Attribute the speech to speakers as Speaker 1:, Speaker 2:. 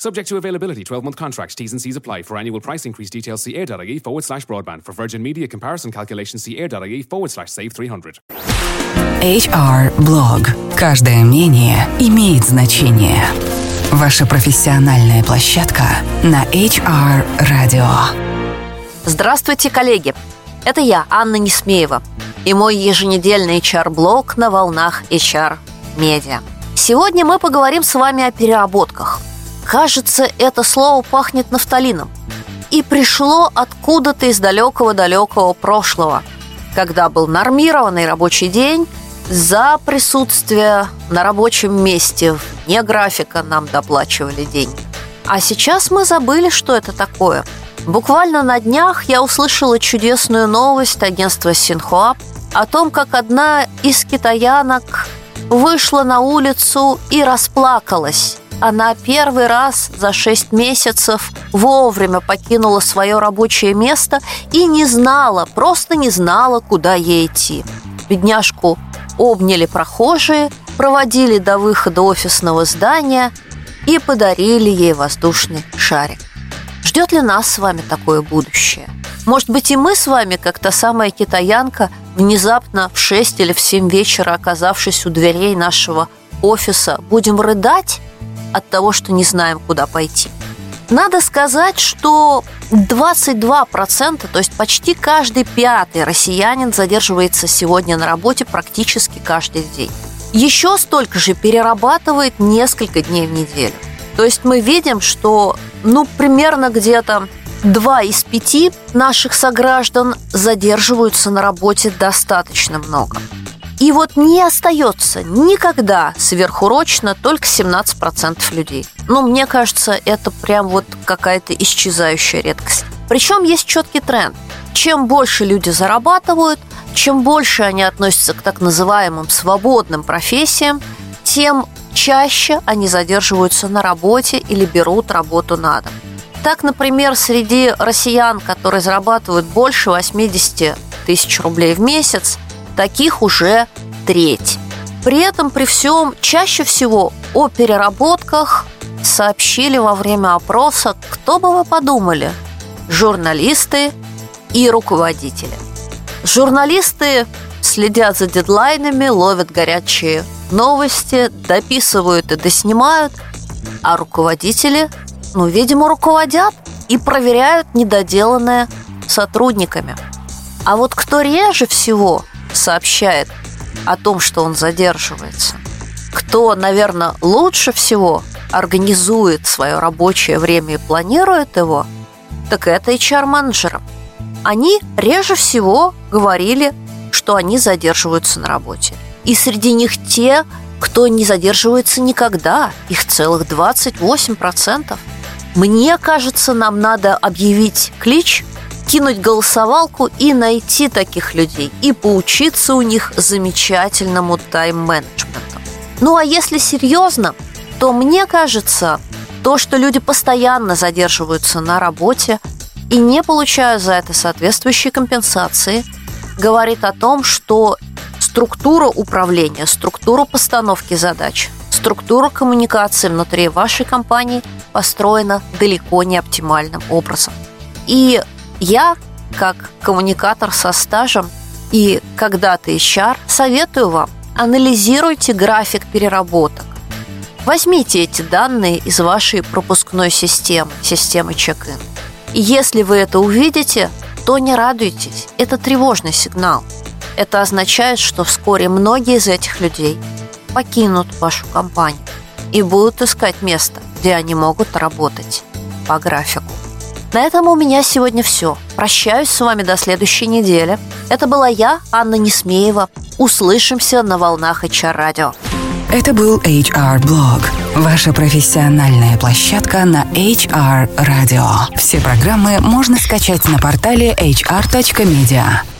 Speaker 1: Subject to availability, 12 month contracts, T's and C's apply. For annual price increase details, see air.ie forward slash broadband. For Virgin Media comparison calculations, see air.ie forward slash save 300.
Speaker 2: HR Blog. Каждое мнение имеет значение. Ваша профессиональная площадка на HR Radio.
Speaker 3: Здравствуйте, коллеги! Это я, Анна Несмеева, и мой еженедельный HR-блог на волнах HR Медиа. Сегодня мы поговорим с вами о переработках. Кажется, это слово пахнет нафталином. И пришло откуда-то из далекого-далекого прошлого, когда был нормированный рабочий день, за присутствие на рабочем месте вне графика нам доплачивали деньги. А сейчас мы забыли, что это такое. Буквально на днях я услышала чудесную новость агентства Синхуа о том, как одна из китаянок вышла на улицу и расплакалась. Она первый раз за шесть месяцев вовремя покинула свое рабочее место и не знала, просто не знала, куда ей идти. Бедняжку обняли прохожие, проводили до выхода офисного здания и подарили ей воздушный шарик. Ждет ли нас с вами такое будущее? Может быть, и мы с вами, как та самая китаянка, внезапно в 6 или в 7 вечера, оказавшись у дверей нашего офиса, будем рыдать от того, что не знаем, куда пойти? Надо сказать, что 22%, то есть почти каждый пятый россиянин задерживается сегодня на работе практически каждый день. Еще столько же перерабатывает несколько дней в неделю. То есть мы видим, что ну, примерно где-то два из пяти наших сограждан задерживаются на работе достаточно много. И вот не остается никогда сверхурочно только 17% людей. Ну, мне кажется, это прям вот какая-то исчезающая редкость. Причем есть четкий тренд. Чем больше люди зарабатывают, чем больше они относятся к так называемым свободным профессиям, тем чаще они задерживаются на работе или берут работу на дом. Так, например, среди россиян, которые зарабатывают больше 80 тысяч рублей в месяц, таких уже треть. При этом, при всем, чаще всего о переработках сообщили во время опроса, кто бы вы подумали, журналисты и руководители. Журналисты следят за дедлайнами, ловят горячие новости, дописывают и доснимают, а руководители, ну, видимо, руководят и проверяют недоделанное сотрудниками. А вот кто реже всего сообщает о том, что он задерживается. Кто, наверное, лучше всего организует свое рабочее время и планирует его, так это HR-менеджеры. Они реже всего говорили, что они задерживаются на работе. И среди них те, кто не задерживается никогда, их целых 28%. Мне кажется, нам надо объявить клич кинуть голосовалку и найти таких людей и поучиться у них замечательному тайм-менеджменту. Ну а если серьезно, то мне кажется, то, что люди постоянно задерживаются на работе и не получают за это соответствующей компенсации, говорит о том, что структура управления, структура постановки задач, структура коммуникации внутри вашей компании построена далеко не оптимальным образом. И я, как коммуникатор со стажем и когда-то HR, советую вам, анализируйте график переработок. Возьмите эти данные из вашей пропускной системы, системы чек-ин. И если вы это увидите, то не радуйтесь. Это тревожный сигнал. Это означает, что вскоре многие из этих людей покинут вашу компанию и будут искать место, где они могут работать по графику. На этом у меня сегодня все. Прощаюсь с вами до следующей недели. Это была я, Анна Несмеева. Услышимся на волнах HR радио.
Speaker 2: Это был HR Blog, ваша профессиональная площадка на HR Radio. Все программы можно скачать на портале hr.media.